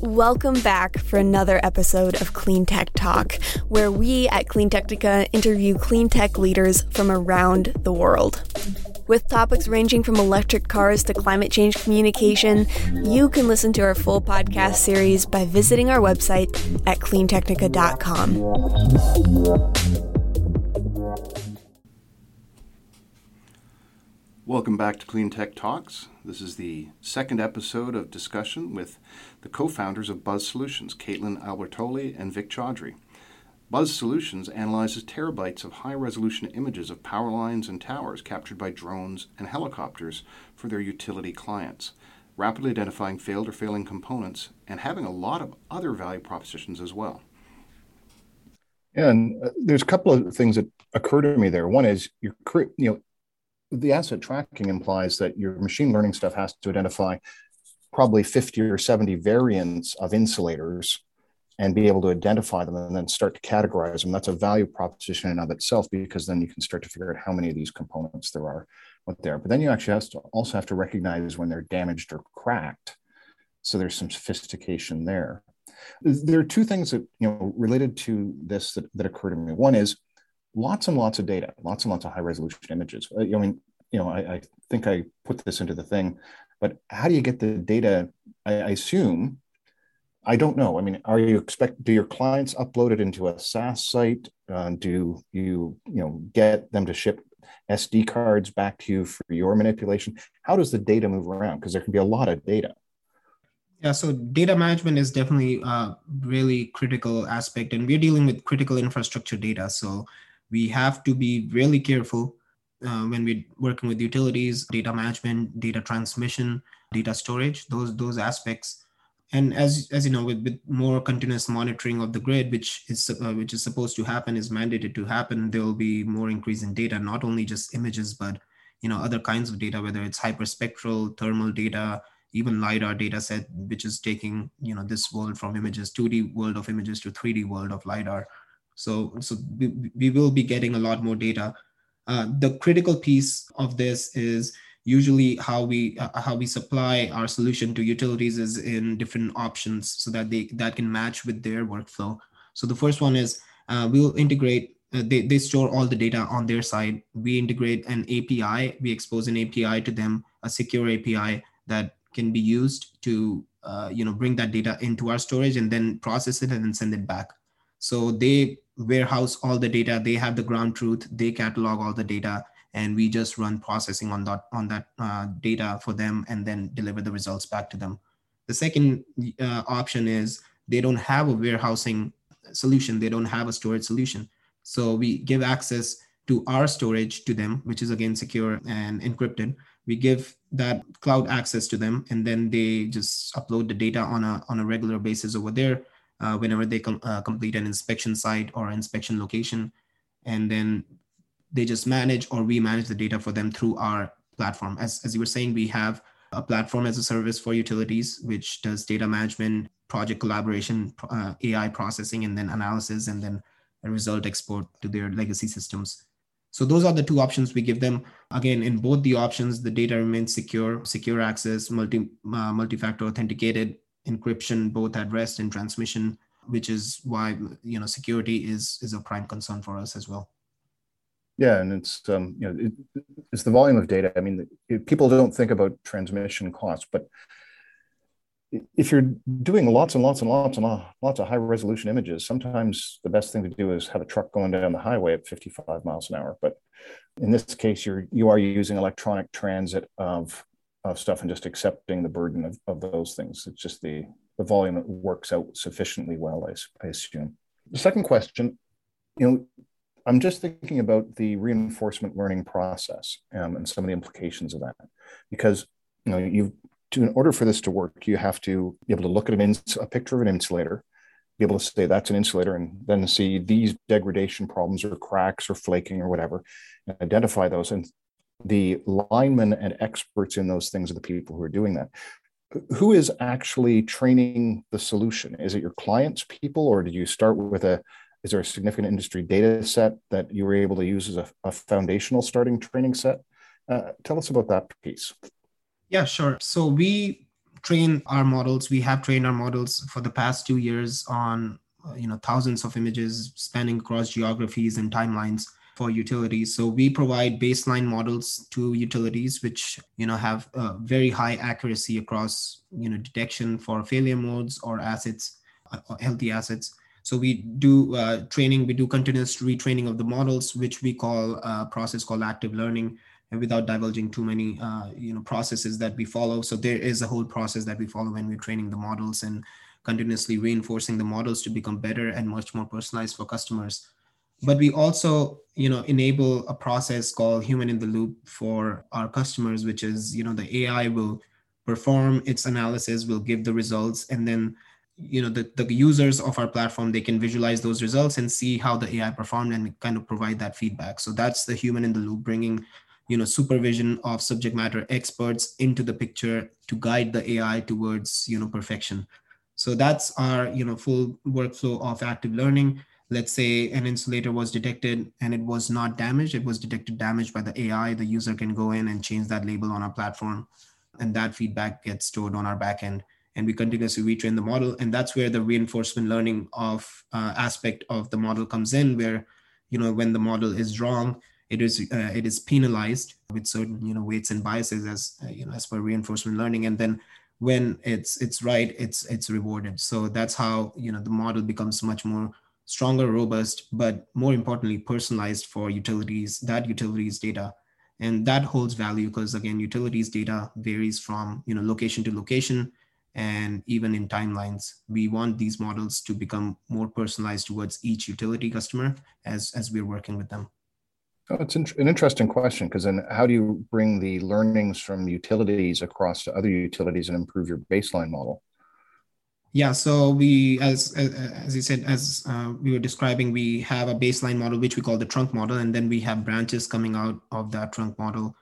Welcome back for another episode of Clean Tech Talk, where we at Clean Technica interview clean tech leaders from around the world. With topics ranging from electric cars to climate change communication, you can listen to our full podcast series by visiting our website at cleantechnica.com. Welcome back to Clean Tech Talks. This is the second episode of discussion with the co founders of Buzz Solutions, Kaitlyn Albertoli and Vik Chaudhry. Buzz Solutions analyzes terabytes of high resolution images of power lines and towers captured by drones and helicopters for their utility clients, rapidly identifying failed or failing components and having a lot of other value propositions as well. And uh, there's a couple of things that occur to me there. One is you're, you know, the asset tracking implies that your machine learning stuff has to identify probably 50 or 70 variants of insulators and be able to identify them and then start to categorize them. That's a value proposition in of itself because then you can start to figure out how many of these components there are, what there. But then you actually have to also have to recognize when they're damaged or cracked. So there's some sophistication there. There are two things that you know related to this that, that occur to me. One is lots and lots of data, lots and lots of high resolution images. I mean, you know, I, I think I put this into the thing, but how do you get the data? I, I assume I don't know. I mean, are you expect do your clients upload it into a SaaS site? Uh, do you you know get them to ship SD cards back to you for your manipulation? How does the data move around? Because there can be a lot of data. Yeah, so data management is definitely a really critical aspect, and we're dealing with critical infrastructure data. So we have to be really careful uh, when we're working with utilities, data management, data transmission, data storage. Those those aspects and as as you know with, with more continuous monitoring of the grid which is uh, which is supposed to happen is mandated to happen there will be more increase in data not only just images but you know other kinds of data whether it's hyperspectral thermal data even lidar data set which is taking you know this world from images 2d world of images to 3d world of lidar so so we, we will be getting a lot more data uh, the critical piece of this is usually how we uh, how we supply our solution to utilities is in different options so that they that can match with their workflow. So the first one is uh, we'll integrate uh, they, they store all the data on their side. We integrate an api we expose an api to them a secure api that can be used to uh, you know bring that data into our storage and then process it and then send it back. So they warehouse all the data they have the ground truth they catalog all the data and we just run processing on that on that uh, data for them and then deliver the results back to them. The second uh, option is they don't have a warehousing solution, they don't have a storage solution. So we give access to our storage to them, which is again secure and encrypted. We give that cloud access to them, and then they just upload the data on a on a regular basis over there. Uh, whenever they com- uh, complete an inspection site or inspection location, and then they just manage or we manage the data for them through our platform. As, as you were saying, we have a platform as a service for utilities, which does data management, project collaboration, uh, AI processing, and then analysis, and then a result export to their legacy systems. So those are the two options we give them. Again, in both the options, the data remains secure, secure access, multi, uh, multi-factor authenticated, encryption, both at rest and transmission, which is why you know security is is a prime concern for us as well. Yeah, and it's um, you know it, it's the volume of data. I mean, it, people don't think about transmission costs, but if you're doing lots and lots and lots and lots of high resolution images, sometimes the best thing to do is have a truck going down the highway at 55 miles an hour. But in this case, you're you are using electronic transit of of stuff and just accepting the burden of, of those things. It's just the the volume that works out sufficiently well, I, I assume. The second question, you know, I'm just thinking about the reinforcement learning process um, and some of the implications of that, because you know you to in order for this to work, you have to be able to look at an ins- a picture of an insulator, be able to say that's an insulator, and then see these degradation problems or cracks or flaking or whatever, and identify those. And the linemen and experts in those things are the people who are doing that. Who is actually training the solution? Is it your clients' people, or did you start with a is there a significant industry data set that you were able to use as a, a foundational starting training set? Uh, tell us about that piece. Yeah, sure. So we train our models. We have trained our models for the past two years on you know thousands of images spanning across geographies and timelines for utilities. So we provide baseline models to utilities, which you know have uh, very high accuracy across you know detection for failure modes or assets, uh, healthy assets. So we do uh, training, we do continuous retraining of the models, which we call a process called active learning, and without divulging too many uh, you know processes that we follow. So there is a whole process that we follow when we're training the models and continuously reinforcing the models to become better and much more personalized for customers. But we also you know enable a process called human in the loop for our customers, which is you know the AI will perform its analysis, will give the results, and then you know the, the users of our platform they can visualize those results and see how the ai performed and kind of provide that feedback. So that's the human in the loop bringing you know supervision of subject matter experts into the picture to guide the ai towards you know perfection. So that's our you know full workflow of active learning let's say an insulator was detected and it was not damaged it was detected damaged by the ai the user can go in and change that label on our platform. And that feedback gets stored on our backend and we continuously retrain the model. And that's where the reinforcement learning of uh, aspect of the model comes in where you know when the model is wrong it is uh, it is penalized with certain you know weights and biases as uh, you know as per reinforcement learning. And then when it's it's right it's it's rewarded. So that's how you know the model becomes much more stronger robust but more importantly personalized for utilities that utilities data. And that holds value because again utilities data varies from you know location to location and even in timelines. We want these models to become more personalized towards each utility customer as as we're working with them. Oh, it's an interesting question because then how do you bring the learnings from utilities across to other utilities and improve your baseline model yeah so we as as, you said as uh, we were describing we have a baseline model which we call the trunk model and then we have branches coming out of that trunk model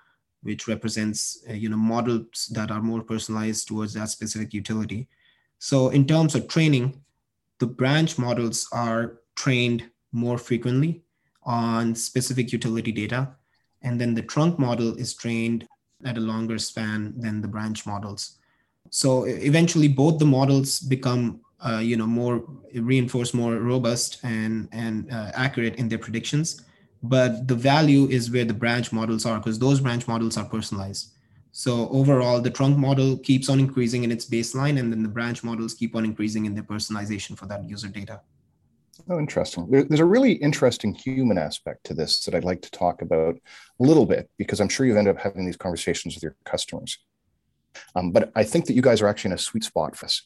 which represents uh, you know models that are more personalized towards that specific utility. So in terms of training, the branch models are trained more frequently on specific utility data, and then the trunk model is trained at a longer span than the branch models. So eventually, both the models become uh, you know more reinforced, more robust, and and uh, accurate in their predictions. But the value is where the branch models are because those branch models are personalized. So overall the trunk model keeps on increasing in its baseline and then the branch models keep on increasing in their personalization for that user data. Oh interesting. There's a really interesting human aspect to this that i'd like to talk about a little bit because i'm sure you end up having these conversations with your customers um, but i think that you guys are actually in a sweet spot for us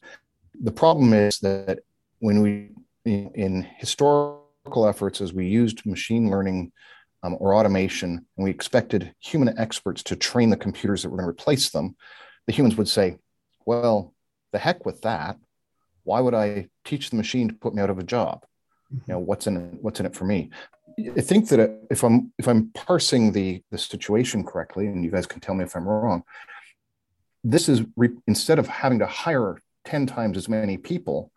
the problem is that when we in historical efforts as we used machine learning um, or automation, and we expected human experts to train the computers that were going to replace them, the humans would say, well, the heck with that. Why would I teach the machine to put me out of a job? Mm-hmm. You know, what's in it, what's in it for me? I think that if I'm if I'm parsing the the situation correctly, and you guys can tell me if I'm wrong, this is re- instead of having to hire ten times as many people,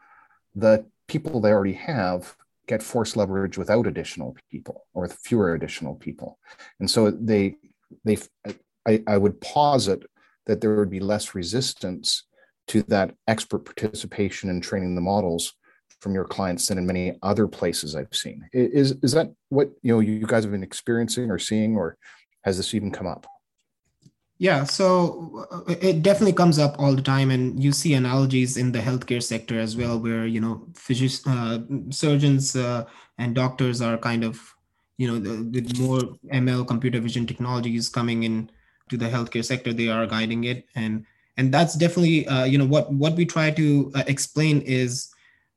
the people they already have get force leverage without additional people or with fewer additional people. And so they they I, I would posit that there would be less resistance to that expert participation in training the models from your clients than in many other places I've seen. Is is that what you know you guys have been experiencing or seeing, or has this even come up? Yeah, so uh, it definitely comes up all the time, and you see analogies in the healthcare sector as well, where you know physicians, uh, surgeons, uh, and doctors are kind of, you know, with more ML computer vision technologies coming in to the healthcare sector, they are guiding it, and and that's definitely, uh, you know, what what we try to uh, explain is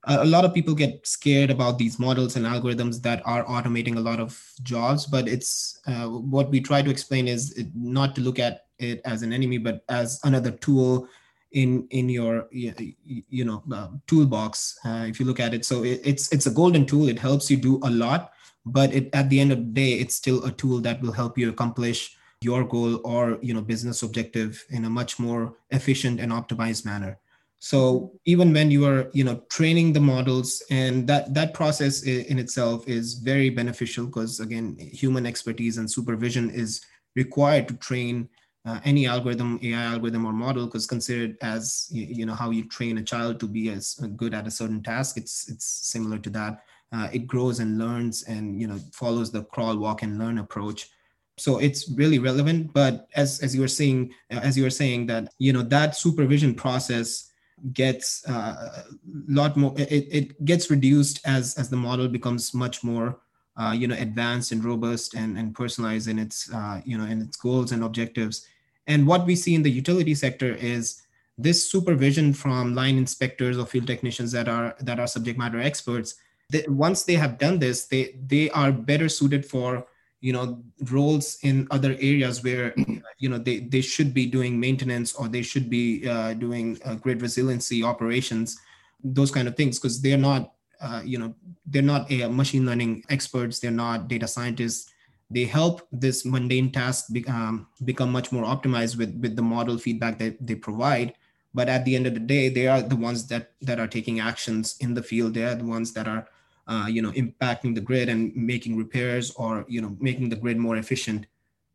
a lot of people get scared about these models and algorithms that are automating a lot of jobs but it's uh, what we try to explain is not to look at it as an enemy, but as another tool in in your you know uh, toolbox. Uh, if you look at it, so it, it's it's a golden tool. It helps you do a lot, but it, at the end of the day, it's still a tool that will help you accomplish your goal or you know business objective in a much more efficient and optimized manner so even when you are you know training the models and that that process in itself is very beneficial because again human expertise and supervision is required to train uh, any algorithm, AI algorithm or model, because considered as you, you, know how you train a child to be as good at a certain task, it's it's similar to that. Uh, it grows and learns, and you know follows the crawl, walk, and learn approach. So it's really relevant. But as as you were saying, as you were saying that you know that supervision process gets uh, a lot more. It, it gets reduced as as the model becomes much more uh, you know advanced and robust and, and personalized in its uh, you know in its goals and objectives and what we see in the utility sector is this supervision from line inspectors or field technicians that are that are subject matter experts. That once they have done this, they they are better suited for you know roles in other areas where you know they, they should be doing maintenance or they should be uh, doing uh, grid resiliency operations those kind of things because they're not uh, you know they're not a machine learning experts they're not data scientists they help this mundane task be, um, become much more optimized with with the model feedback that they provide. But at the end of the day they are the ones that that are taking actions in the field. They are the ones that are uh, you know impacting the grid and making repairs or you know making the grid more efficient.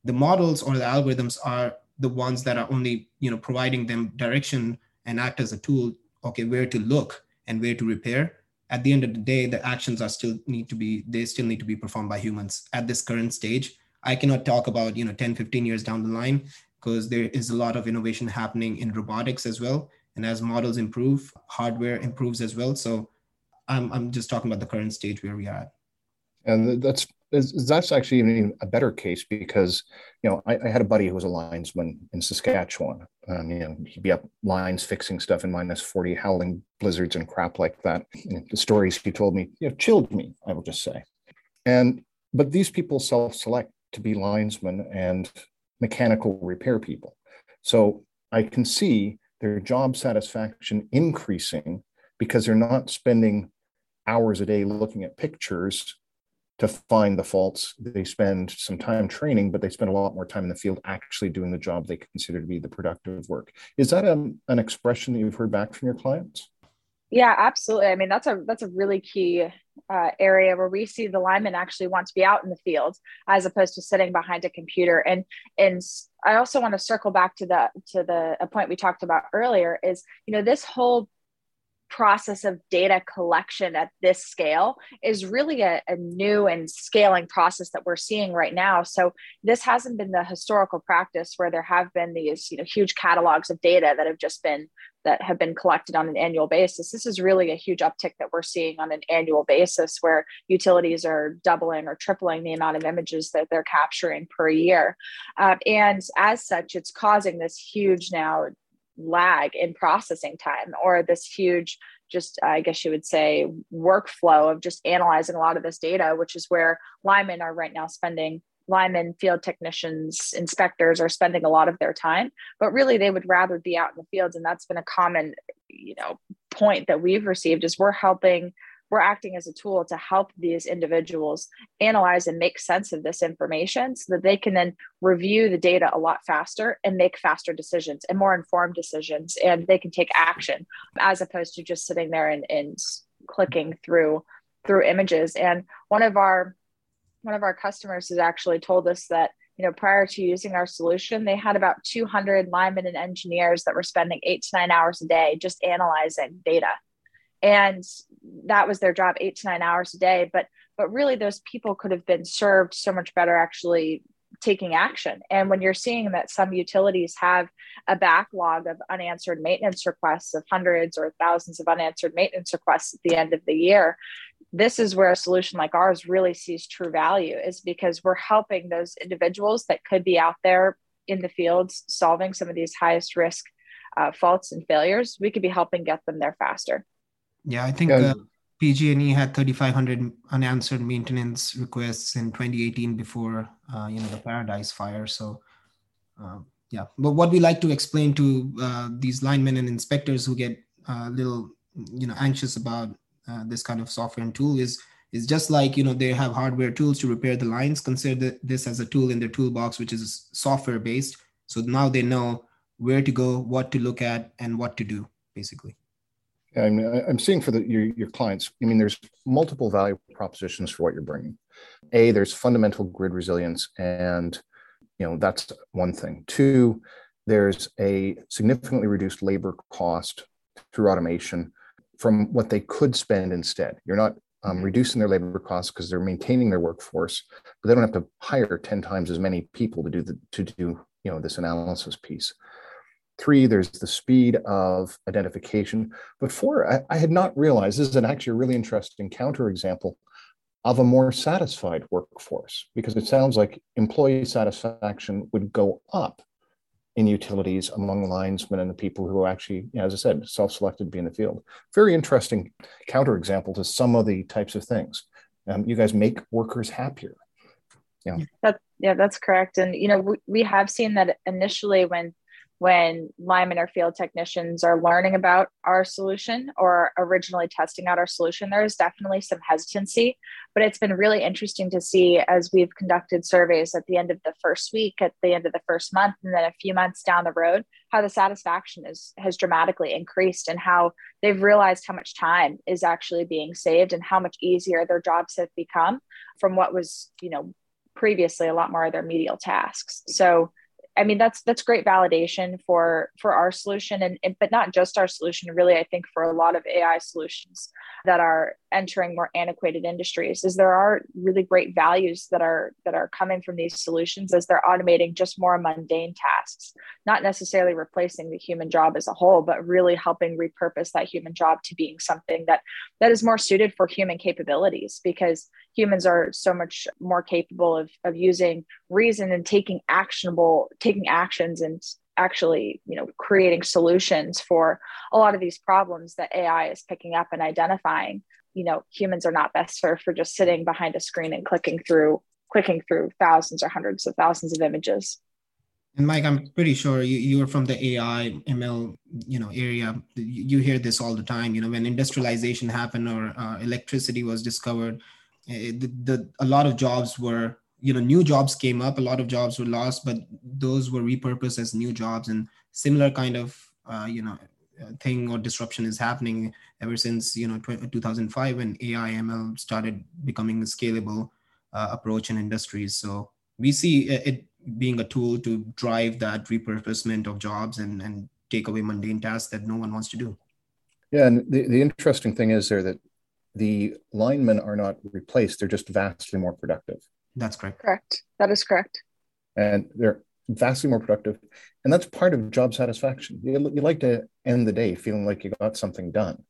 The models or the algorithms are the ones that are only you know providing them direction and act as a tool okay where to look and where to repair at the end of the day the actions are still need to be they still need to be performed by humans. At this current stage i cannot talk about you know 10 15 years down the line because there is a lot of innovation happening in robotics as well. And as models improve hardware improves as well. So i'm, I'm just talking about the current stage where we are at. And that's that's actually even a better case because you know I, I, had a buddy who was a linesman in Saskatchewan. Um, you know, he'd be up lines fixing stuff in minus forty, howling blizzards and crap like that. And the stories he told me, you know, chilled me. I will just say, and but these people self-select to be linesmen and mechanical repair people, so I can see their job satisfaction increasing because they're not spending hours a day looking at pictures to find the faults. They spend some time training, but they spend a lot more time in the field actually doing the job they consider to be the productive work. Is that a, an expression that you've heard back from your clients? Yeah, absolutely. I mean, that's a that's a really key uh, area where we see the linemen actually want to be out in the field as opposed to sitting behind a computer. And and I also want to circle back to the to the a point we talked about earlier is you know this whole process of data collection at this scale is really a, a, new and scaling process that we're seeing right now. So this hasn't been the historical practice where there have been these you know huge catalogs of data that have just been that have been collected on an annual basis. This is really a huge uptick that we're seeing on an annual basis where utilities are doubling or tripling the amount of images that they're capturing per year. Um, and as such, it's causing this huge now lag in processing time or this huge just i guess you would say workflow of just analyzing a lot of this data which is where linemen are right now spending linemen field technicians inspectors are spending a lot of their time. But really they would rather be out in the fields and that's been a common you know point that we've received is we're helping we're acting as a tool to help these individuals analyze and make sense of this information so that they can then review the data a lot faster and make faster decisions and more informed decisions and they can take action as opposed to just sitting there and, and clicking through through images. And one of our one of our customers has actually told us that you know prior to using our solution they had about 200 linemen and engineers that were spending eight to nine hours a day just analyzing data and that was their job eight to nine hours a day. But but really those people could have been served so much better actually taking action. And when you're seeing that some utilities have a backlog of unanswered maintenance requests of hundreds or thousands of unanswered maintenance requests at the end of the year this is where a solution like ours really sees true value is because we're helping those individuals that could be out there in the fields solving some of these highest risk uh, faults and failures. We could be helping get them there faster yeah, I think uh, PG&E had 3,500 unanswered maintenance requests in 2018 before uh, you know the Paradise fire. So uh, yeah, but what we like to explain to uh, these linemen and inspectors who get a little you know anxious about uh, this kind of software and tool is is just like you know they have hardware tools to repair the lines. Consider this as a tool in their toolbox, which is software based. So now they know where to go, what to look at, and what to do, basically. I mean, I'm seeing for the, your, your clients, I mean, there's multiple value propositions for what you're bringing. A, there's fundamental grid resilience and you know, that's one thing. Two, there's a significantly reduced labor cost through automation from what they could spend instead. You're not um, mm-hmm. reducing their labor costs because they're maintaining their workforce, but they don't have to hire 10 times as many people to do the to do you know this analysis piece. Three, there's the speed of identification. But four, I, I had not realized this is an actually a really interesting counterexample of a more satisfied workforce because it sounds like employee satisfaction would go up in utilities among linesmen and the people who actually, as I said, self-selected to be in the field. Very interesting counterexample to some of the types of things. Um, you guys make workers happier. Yeah. That, yeah, that's correct. And you know, we, we have seen that initially when when linemen or field technicians are learning about our solution or originally testing out our solution, there is definitely some hesitancy. But it's been really interesting to see as we've conducted surveys at the end of the first week, at the end of the first month, and then a few months down the road, how the satisfaction is, has dramatically increased and how they've realized how much time is actually being saved and how much easier their jobs have become from what was, you know, previously a lot more of their medial tasks. So I mean, that's that's great validation for for our solution, and, and but not just our solution. Really, I think for a lot of AI solutions that are entering more antiquated industries, is there are really great values that are that are coming from these solutions as they're automating just more mundane tasks, not necessarily replacing the human job as a whole, but really helping repurpose that human job to being something that that is more suited for human capabilities because humans are so much more capable of, of using reason and taking actionable taking actions and actually you know creating solutions for a lot of these problems that ai is picking up and identifying you know humans are not best served for just sitting behind a screen and clicking through clicking through thousands or hundreds of thousands of images and Mike, I'm pretty sure you, you are from the AI ML, you know, area. You hear this all the time. You know, when industrialization happened or uh, electricity was discovered, Eh, the, the, a lot of jobs were you know new jobs came up a lot of jobs were lost but those were repurposed as new jobs and similar kind of uh, you know thing or disruption is happening ever since you know 2005 when ai ml started becoming a scalable uh, approach in industries so we see it being a tool to drive that repurposement of jobs and, and take away mundane tasks that no one wants to do yeah and the, the interesting thing is there that the linemen are not replaced, they're just vastly more productive. That's correct. Correct. That is correct. And they're vastly more productive. And that's part of job satisfaction. You, you like to end the day feeling like you got something done.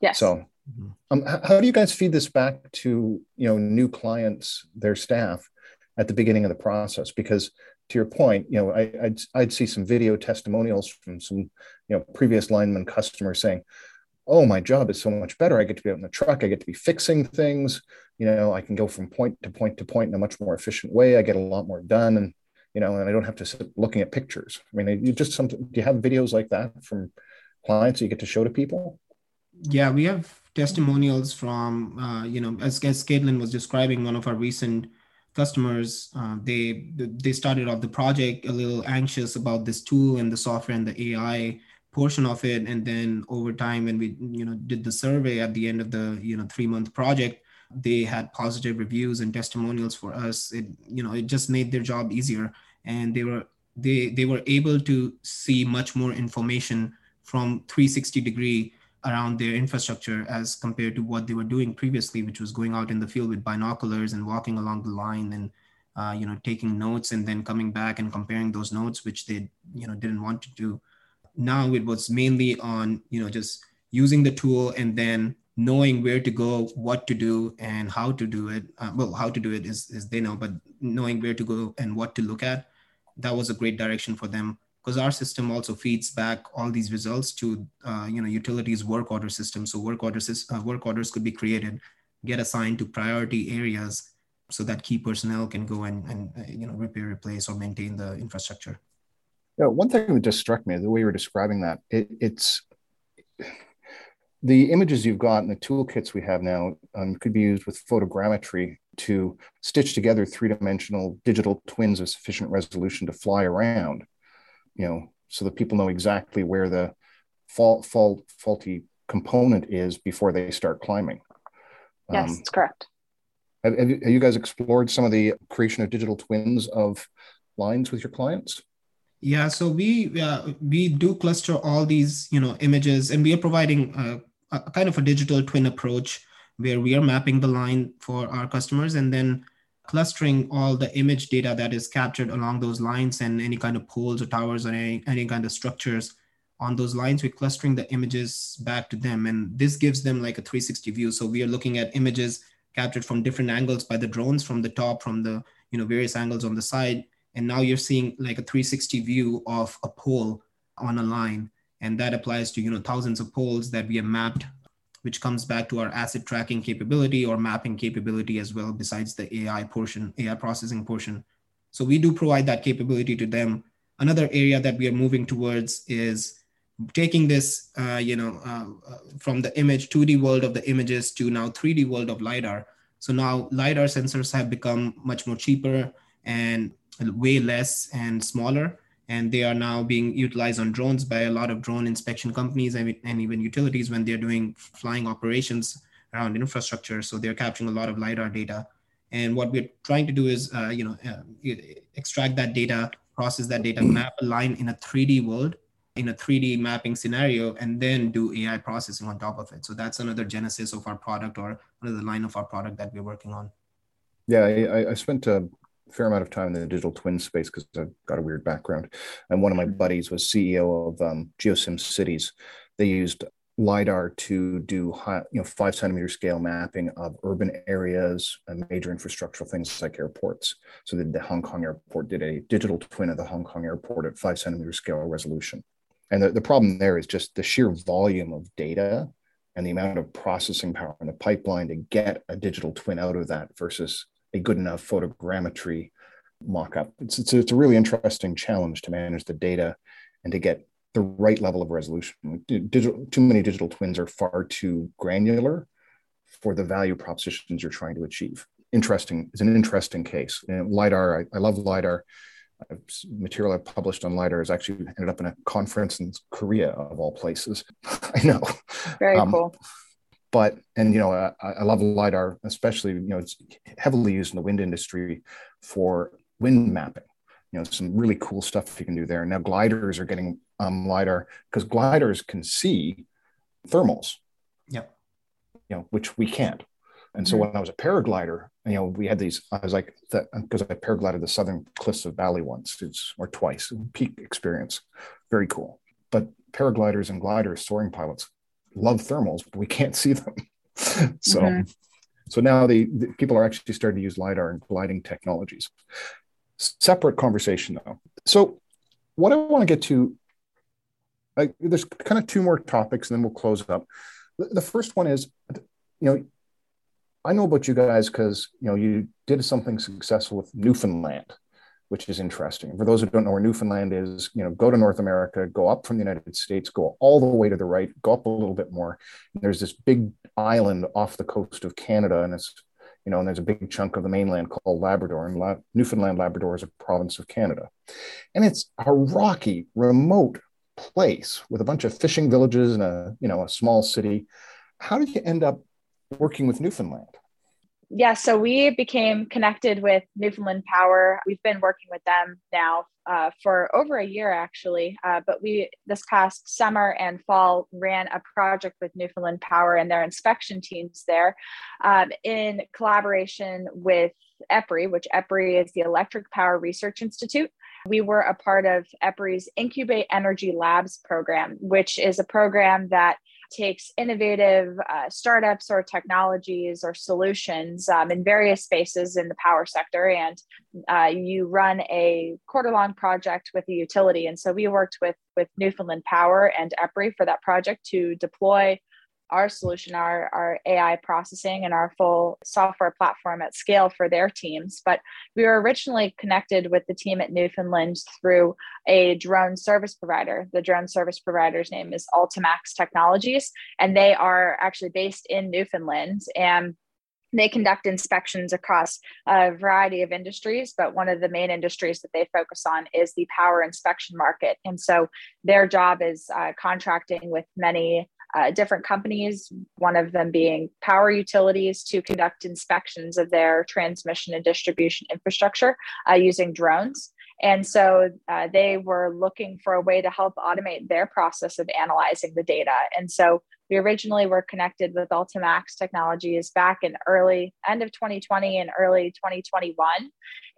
Yes. So, mm-hmm. um, how do you guys feed this back to you know new clients, their staff, at the beginning of the process? Because to your point, you know, I, would I'd see some video testimonials from some you know previous lineman customers saying, oh, my job is so much better. I get to be out in the truck. I get to be fixing things. You know, I can go from point to point to point in a much more efficient way. I get a lot more done, and you know, and I don't have to sit looking at pictures. I mean, you just some, do you have videos like that from clients that you get to show to people? Yeah, we have testimonials from uh, you know, as as Kaitlyn was describing, one of our recent customers uh, they they started off the project a little anxious about this tool and the software and the ai portion of it and then over time when we you know did the survey at the end of the you know three month project they had positive reviews and testimonials for us. It you know it just made their job easier. And they were they they were able to see much more information from 360 degree around their infrastructure as compared to what they were doing previously which was going out in the field with binoculars and walking along the line and uh, you know taking notes and then coming back and comparing those notes which they you know didn't want to do. Now it was mainly on you know just using the tool and then knowing where to go what to do and how to do it uh, well how to do it is, is they know but knowing where to go and what to look at that was a great direction for them. Because our system also feeds back all these results to uh, you know utilities work order system so work orders uh, work orders could be created get assigned to priority areas so that key personnel can go and, and uh, you know repair replace or maintain the infrastructure. Yeah, one thing that just struck me the way you were describing that it, it's the images you've got and the toolkits we have now um, could be used with photogrammetry to stitch together three-dimensional digital twins of sufficient resolution to fly around you know so that people know exactly where the fault, fault faulty component is before they start climbing yes um, that's correct have, have, you guys explored some of the creation of digital twins of lines with your clients? Yeah, so we uh, we do cluster all these you know images, and we are providing a, a, kind of a digital twin approach where we are mapping the line for our customers, and then clustering all the image data that is captured along those lines and any kind of poles or towers or any, any kind of structures on those lines. We're clustering the images back to them, and this gives them like a 360 view. So we are looking at images captured from different angles by the drones, from the top, from the you know various angles on the side, and now you're seeing like a 360 view of a pole on a line, and that applies to you know thousands of poles that we have mapped which comes back to our asset tracking capability or mapping capability as well, besides the AI portion, AI processing portion. So we do provide that capability to them. Another area that we are moving towards is taking this, uh, you know, uh, uh from the image 2D world of the images to now 3D world of lidar. So now lidar sensors have become much more cheaper and way less and smaller and they are now being utilized on drones by a lot of drone inspection companies and, and even utilities when they're doing flying operations around infrastructure. So they're capturing a lot of lidar data. And what we're trying to do is, uh, you know, uh, extract that data, process that data, map a line in a 3D world, in a 3D mapping scenario, and then do AI processing on top of it. So that's another genesis of our product or another line of our product that we're working on. Yeah, I, I spent a fair amount of time in the digital twin space because I've got a weird background. And one of my mm-hmm. buddies was CEO of um, Geosim Cities. They used lidar to do high, you know five centimeter scale mapping of urban areas and major infrastructural things like airports. So the, the Hong Kong airport did a digital twin of the Hong Kong airport at five centimeter scale resolution. And the, the problem there is just the sheer volume of data and the amount of processing power in the pipeline to get a digital twin out of that versus a good enough photogrammetry mock-up. It's, it's, it's a really interesting challenge to manage the data and to get the right level of resolution. Digital, too many digital twins are far too granular for the value propositions you're trying to achieve. Interesting, it's an interesting case. And LiDAR, I, I love LiDAR. I've, material I've published on LiDAR has actually ended up in a conference in Korea, of all places. I know. Very um, cool but and you know I, I, love lidar especially you know it's heavily used in the wind industry for wind mapping. You know some really cool stuff you can do there. Now gliders are getting um, lidar because gliders can see thermals. Yep. You know which we can't. And so mm-hmm. when i was a paraglider you know we had these i was like that because i paraglided the southern cliffs of Valley once it's, or twice peak experience. Very cool. But paragliders and gliders soaring pilots love thermals, but we can't see them. so, mm-hmm. so now the, the, people are actually starting to use lidar and gliding technologies. Separate conversation though. So, what I want to get to, I, there's kind of two more topics, and then we'll close up. The, the first one is, you know, I know about you guys because you know you did something successful with Newfoundland which is interesting. For those who don't know where Newfoundland is, you know, go to North America, go up from the United States, go all the way to the right, go up a little bit more. There's this big island off the coast of Canada, and it's you know, and there's a big chunk of the mainland called Labrador, and La- Newfoundland Labrador is a province of Canada, and it's a rocky, remote place with a bunch of fishing villages and a you know a small city. How did you end up working with Newfoundland? Yeah, so we became connected with Newfoundland Power. We've been working with them now uh, for over a year, actually. Uh, but we, this past summer and fall, ran a project with Newfoundland Power and their inspection teams there um, in collaboration with EPRI, which EPRI is the Electric Power Research Institute. We were a part of EPRI's Incubatenergy Labs program, which is a program that takes innovative uh, startups or technologies or solutions um, in various spaces in the power sector. And uh, you run a quarter long project with a utility. And so we worked with with newfoundland power and epri for that project to deploy our solution, our, our AI processing, and our full software platform at scale for their teams. But we were originally connected with the team at Newfoundland through a drone service provider. The drone service provider's name is Ultimax Technologies, and they are actually based in Newfoundland. And they conduct inspections across a variety of industries, but one of the main industries that they focus on is the power inspection market. And so their job is uh, contracting with many uh, different companies, one of them being power utilities, to conduct inspections of their transmission and distribution infrastructure uh, using drones. And so uh, they were looking for a way to help automate their process of analyzing the data. And so we originally were connected with Ultimax Technologies back in early end of 2020 and early 2021.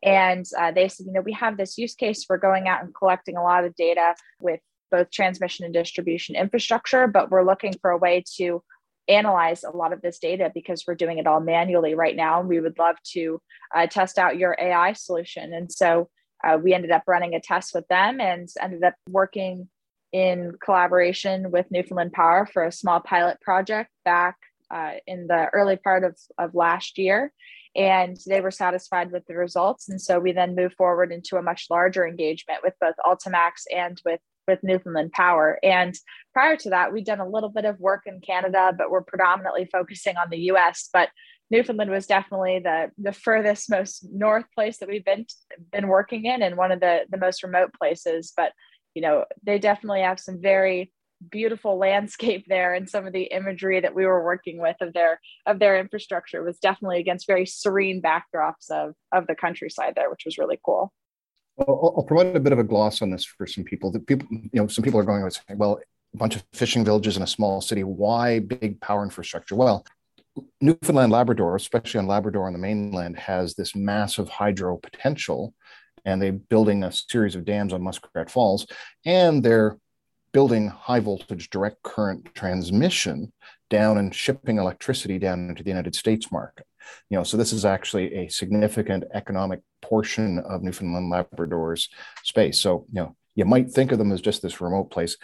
And uh, they said, you know, we have this use case for going out and collecting a lot of data with both transmission and distribution infrastructure, but we're looking for a way to analyze a lot of this data because we're doing it all manually right now. And we would love to uh, test out your AI solution. And so uh, we ended up running a test with them and ended up working in collaboration with Newfoundland Power for a small pilot project back uh, in the early part of, of last year. And they were satisfied with the results. And so we then moved forward into a much larger engagement with both Ultimax and with, with Newfoundland Power. And prior to that, we'd done a little bit of work in Canada, but we're predominantly focusing on the US. But Newfoundland was definitely the the furthest, most north place that we've been been working in, and one of the the most remote places. But you know, they definitely have some very beautiful landscape there and some of the imagery that we were working with of their of their infrastructure was definitely against very serene backdrops of of the countryside there which was really cool well, I'll provide a bit of a gloss on this for some people. That people, you know, some people are going to say, "Well, a bunch of fishing villages in a small city. Why big power infrastructure?" Well, Newfoundland, Labrador, especially on Labrador on the mainland, has this massive hydro potential and they're building a series of dams on Muskrat Falls, and they're building high voltage direct current transmission down and shipping electricity down into the United States market. You know, so this is actually a significant economic portion of Newfoundland Labrador's space. So, you know, you might think of them as just this remote place,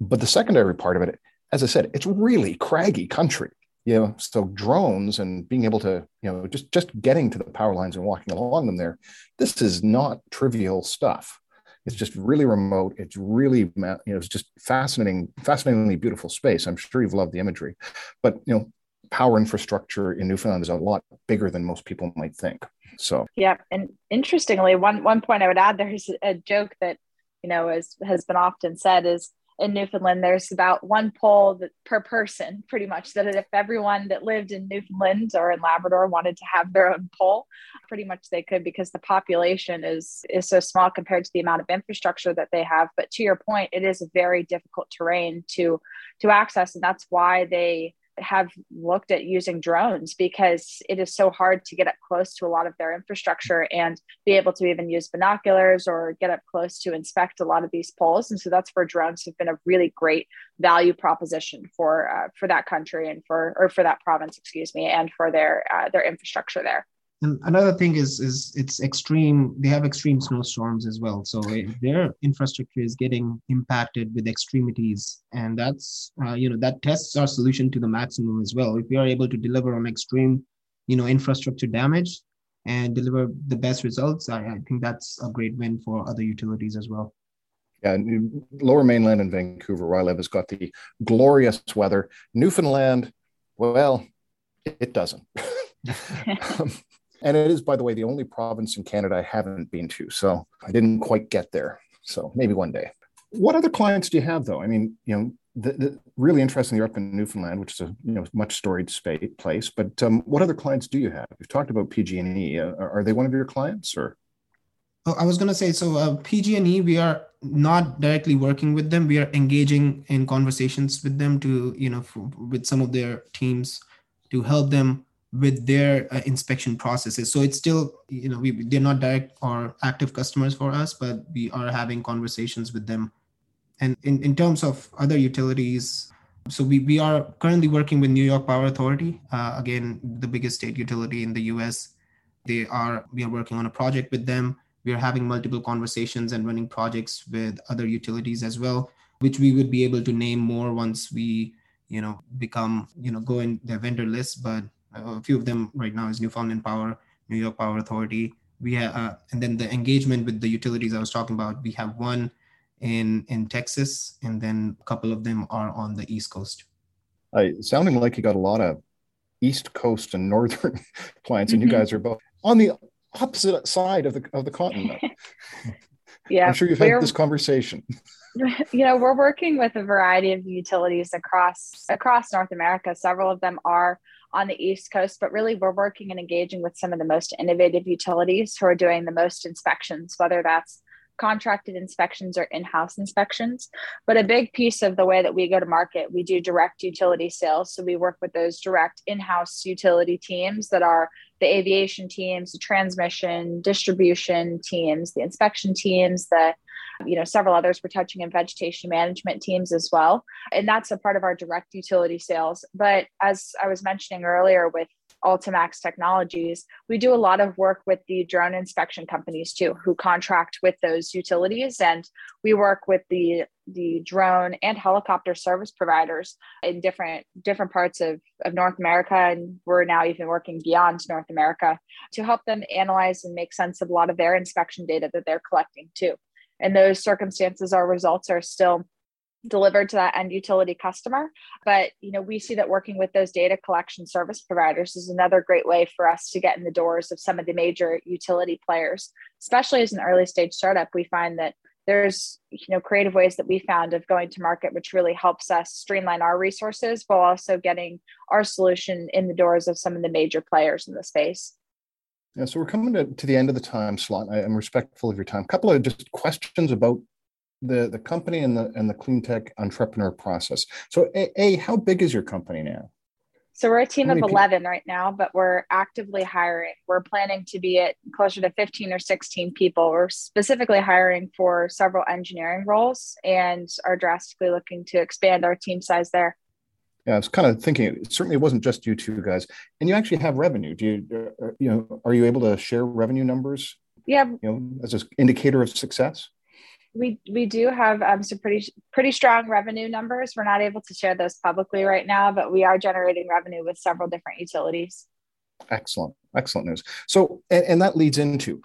but the secondary part of it, as I said, it's really craggy country you know so drones and being able to you know just just getting to the power lines and walking along them there this is not trivial stuff. It's just really remote. It's really you know it's just fascinating fascinatingly beautiful space. I'm sure you've loved the imagery but you know power infrastructure in newfoundland is a lot bigger than most people might think so yeah and interestingly one one point i would add there's a joke that you know is, has been often said is in Newfoundland, there's about one pole that, per person, pretty much. That if everyone that lived in Newfoundland or in Labrador wanted to have their own pole, pretty much they could because the population is is so small compared to the amount of infrastructure that they have. But to your point, it is a very difficult terrain to to access, and that's why they have looked at using drones because it is so hard to get up close to a lot of their infrastructure and be able to even use binoculars or get up close to inspect a lot of these poles. And so that's where drones have been a really great value proposition for uh, for that country and for or for that province, excuse me, and for their uh, their infrastructure there. And another thing is is it's extreme. They have extreme snowstorms as well, so their infrastructure is getting impacted with extremities, and that's uh, you know that tests our solution to the maximum as well. If we are able to deliver on extreme, you know, infrastructure damage and deliver the best results, I, I think that's a great win for other utilities as well. Yeah, Lower Mainland and Vancouver, where I live, has got the glorious weather. Newfoundland, well, it doesn't. um, and it is, by the way, the only province in Canada I haven't been to. So I didn't quite get there. So maybe one day. What other clients do you have, though? I mean, you know, the, the really interesting you're up in Newfoundland, which is a you know much storied space place. But um, what other clients do you have? You've talked about PG&E. Uh, are they one of your clients, or? Oh, I was going to say so. Uh, PG&E, we are not directly working with them. We are engaging in conversations with them to you know with some of their teams to help them with their uh, inspection processes. So it's still, you know, we, they're not direct or active customers for us, but we are having conversations with them. And in, in terms of other utilities, so we, we are currently working with New York Power Authority, uh, again, the biggest state utility in the US. They are, we are working on a project with them. We are having multiple conversations and running projects with other utilities as well, which we would be able to name more once we, you know, become, you know, go in their vendor list. But a few of them right now is Newfoundland Power, New York Power Authority. We have, uh, and then the engagement with the utilities I was talking about. We have one in in Texas, and then a couple of them are on the East Coast. Uh, sounding like you got a lot of East Coast and Northern clients, and you mm-hmm. guys are both on the opposite side of the of the continent. yeah, I'm sure you've had this conversation. You know, we're working with a variety of utilities across across North America. Several of them are on the East Coast, but really we're working and engaging with some of the most innovative utilities who are doing the most inspections, whether that's contracted inspections or in-house inspections. But a big piece of the way that we go to market we do direct utility sales. So we work with those direct in-house utility teams that are the aviation teams the transmission distribution teams the inspection teams the you know several others for touching and vegetation management teams as well. And that's a part of our direct utility sales. But as i was mentioning earlier with Ultimax Technologies, we do a lot of work with the drone inspection companies too, who contract with those utilities, and we work with the the drone and helicopter service providers in different different parts of, of North America, and we're now even working beyond North America to help them analyze and make sense of a lot of their inspection data that they're collecting too. In those circumstances, our results are still delivered to that end utility customer. But you know we see that working with those data collection service providers is another great way for us to get in the doors of some of the major utility players especially as an early stage startup. We find that there's you know creative ways that we found of going to market which really helps us streamline our resources while also getting our solution in the doors of some of the major players in the space yeah, so we're coming to, to the end of the time slot. I am respectful of your time. A couple of just questions about the the company and the and the clean tech entrepreneur process. So, a, a how big is your company now? So we're a team of 11 people? right now, but we're actively hiring. We're planning to be at closer to 15 or 16 people. We're specifically hiring for several engineering roles and are drastically looking to expand our team size there. Yeah, I was kind of thinking. It certainly, it wasn't just you two guys, and you actually have revenue. Do you, uh, you know, are you able to share revenue numbers? Yeah, you know, as an indicator of success we we do have um, some pretty pretty strong revenue numbers. We're not able to share those publicly right now, but we are generating revenue with several different utilities. Excellent, excellent news. So, and, and that leads into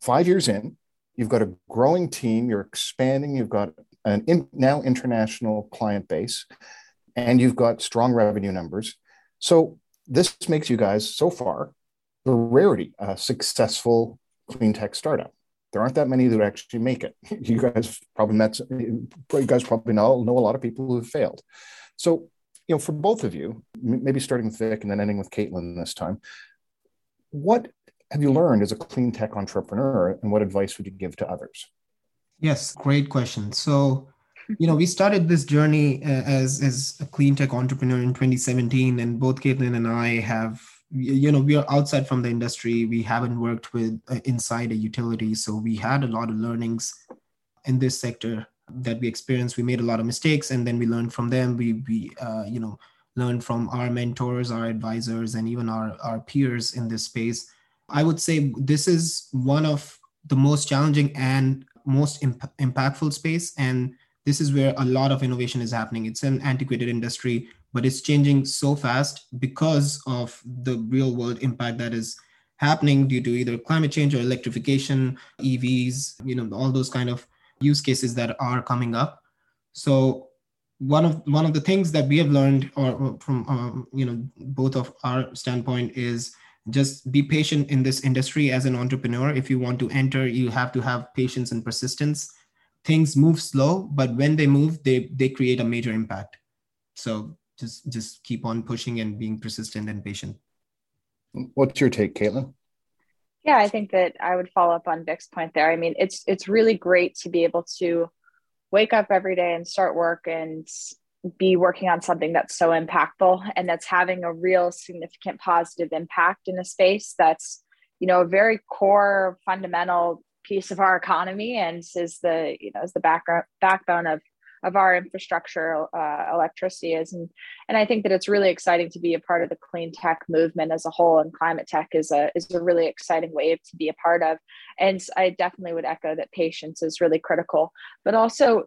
five years in, you've got a growing team. You're expanding. You've got an in, now international client base, and you've got strong revenue numbers. So this makes you guys so far the rarity, a successful clean tech startup there aren't that many that actually make it. You guys probably met, you guys probably know, know a lot of people who have failed. So, you know, for both of you, maybe starting with Vik and then ending with Kaitlyn this time, what have you learned as a clean tech entrepreneur and what advice would you give to others? Yes, great question. So, you know, we started this journey uh, as, as a clean tech entrepreneur in 2017, and both Kaitlyn and I have you know we are outside from the industry. We haven't worked with uh, inside a utility so we had a lot of learnings in this sector that we experienced. We made a lot of mistakes and then we learned from them. We we uh, you know learned from our mentors our advisors and even our our peers in this space. I would say this is one of the most challenging and most imp- impactful space and this is where a lot of innovation is happening. It's an antiquated industry but it's changing so fast because of the real world impact that is happening due to either climate change or electrification evs you know all those kind of use cases that are coming up. So one of one of the things that we have learned or, from um, you know both of our standpoint is just be patient in this industry as an entrepreneur. If you want to enter you have to have patience and persistence things move slow but when they move they they create a major impact so just just keep on pushing and being persistent and patient. What's your take, Kaitlyn? Yeah, I think that I would follow up on Vik's point there. I mean, it's it's really great to be able to wake up every day and start work and be working on something that's so impactful and that's having a real significant positive impact in a space that's you know a very core fundamental piece of our economy and is the you know is the background backbone of of our infrastructure uh, electricity is. And and i think that it's really exciting to be a part of the clean tech movement as a whole and climate tech is a is a really exciting wave to be a part of. And i definitely would echo that patience is really critical but also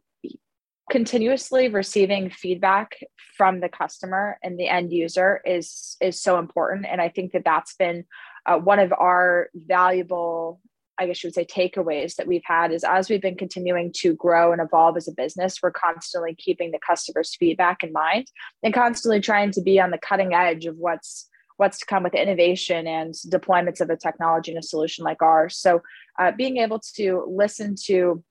continuously receiving feedback from the customer and the end user is is so important. And i think that that's been uh, one of our valuable I guess you would say takeaways that we've had is as we've been continuing to grow and evolve as a business, we're constantly keeping the customer's feedback in mind and constantly trying to be on the cutting edge of what's what's to come with innovation and deployments of a technology and a solution like ours. So uh, being able to listen to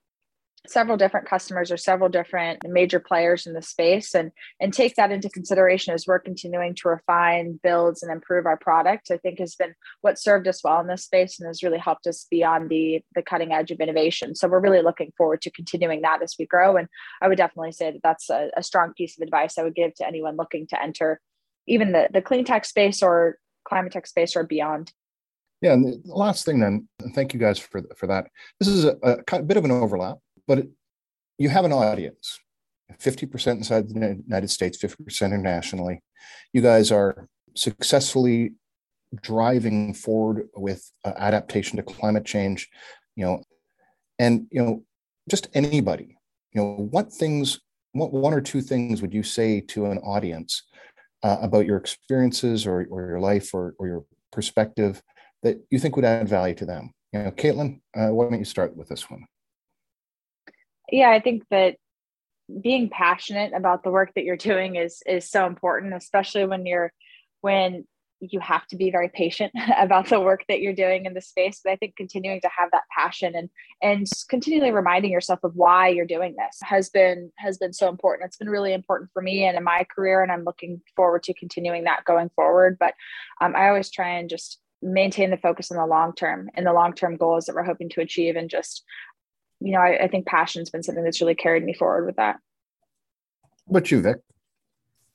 several different customers or several different major players in the space and and take that into consideration as we're continuing to refine builds and improve our product i think has been what served us well in this space and has really helped us be on the the cutting edge of innovation. So we're really looking forward to continuing that as we grow. And i would definitely say that that's a, a strong piece of advice i would give to anyone looking to enter even the the clean tech space or climate tech space or beyond. Yeah, and the last thing then, thank you guys for for that. This is a, a, a bit of an overlap, but you have an audience, fifty percent inside the United States, fifty percent internationally. You guys are successfully driving forward with uh, adaptation to climate change, you know, and you know, just anybody, you know, what things, what one or two things would you say to an audience uh, about your experiences or, or your life or, or your perspective that you think would add value to them? You know, Kaitlyn, uh, why don't you start with this one? Yeah, I think that being passionate about the work that you're doing is is so important, especially when you're when you have to be very patient about the work that you're doing in the space. But i think continuing to have that passion and and continually reminding yourself of why you're doing this has been has been so important. It's been really important for me and in my career and i'm looking forward to continuing that going forward. But um, i always try and just maintain the focus on the long term and the long term goals that we're hoping to achieve and just you know I, I think passion's been something that's really carried me forward with that. What you vik?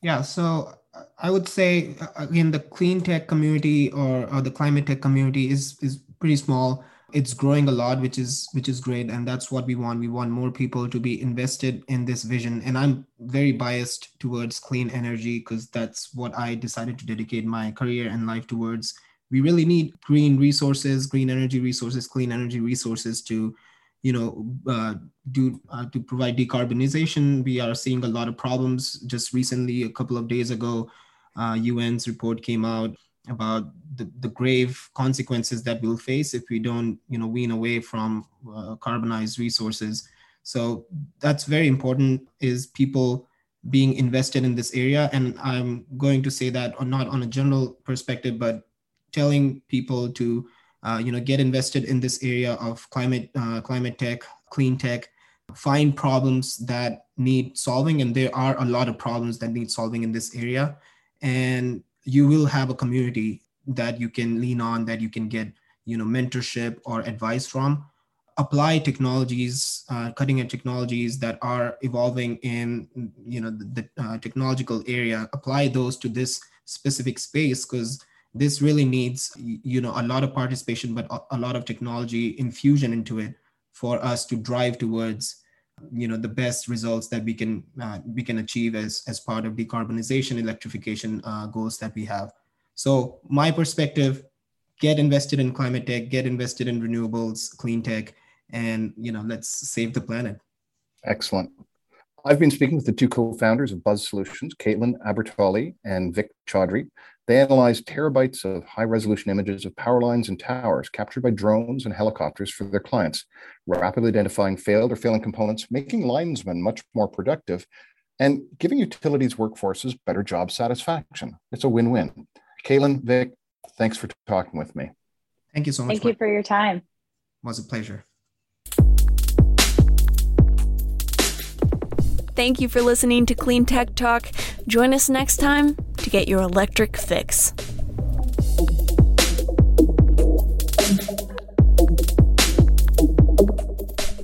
Yeah so i would say again the clean tech community or, or the climate tech community is is pretty small. It's growing a lot which is which is great and that's what we want. We want more people to be invested in this vision and i'm very biased towards clean energy because that's what i decided to dedicate my career and life towards. We really need green resources, green energy resources, clean energy resources to, you know, uh, do uh, to provide decarbonization. We are seeing a lot of problems. Just recently, a couple of days ago, uh, UN's report came out about the, the grave consequences that we'll face if we don't, you know, wean away from uh, carbonized resources. So that's very important. Is people being invested in this area, and I'm going to say that not on a general perspective, but telling people to uh, you know get invested in this area of climate uh, climate tech clean tech find problems that need solving and there are a lot of problems that need solving in this area. And you will have a community that you can lean on that you can get you know mentorship or advice from. Apply technologies uh, cutting edge technologies that are evolving in you know the, the uh, technological area. Apply those to this specific space because this really needs you know a lot of participation but a lot of technology infusion into it for us to drive towards you know the best results that we can uh, we can achieve as as part of decarbonization electrification uh, goals that we have. So my perspective get invested in climate tech get invested in renewables clean tech and you know let's save the planet. Excellent. I've been speaking with the two co-founders of Buzz Solutions, Kaitlyn Albertoli and Vik Chaudhry. They analyzed terabytes of high-resolution images of power lines and towers captured by drones and helicopters for their clients, rapidly identifying failed or failing components, making linesmen much more productive, and giving utilities workforces better job satisfaction. It's a win-win. Kaitlyn, Vik, thanks for talking with me. Thank you so much. Thank you for your time. It was a pleasure. Thank you for listening to Clean Tech Talk. Join us next time to get your electric fix.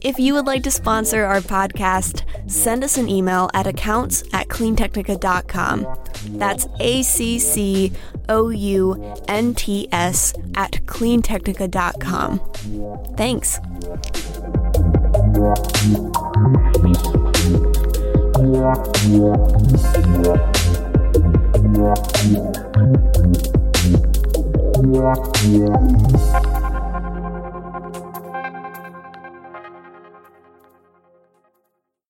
If you would like to sponsor our podcast, send us an email at accounts at cleantechnica.com. That's A C C O U N T S at cleantechnica.com. Thanks. Yeah.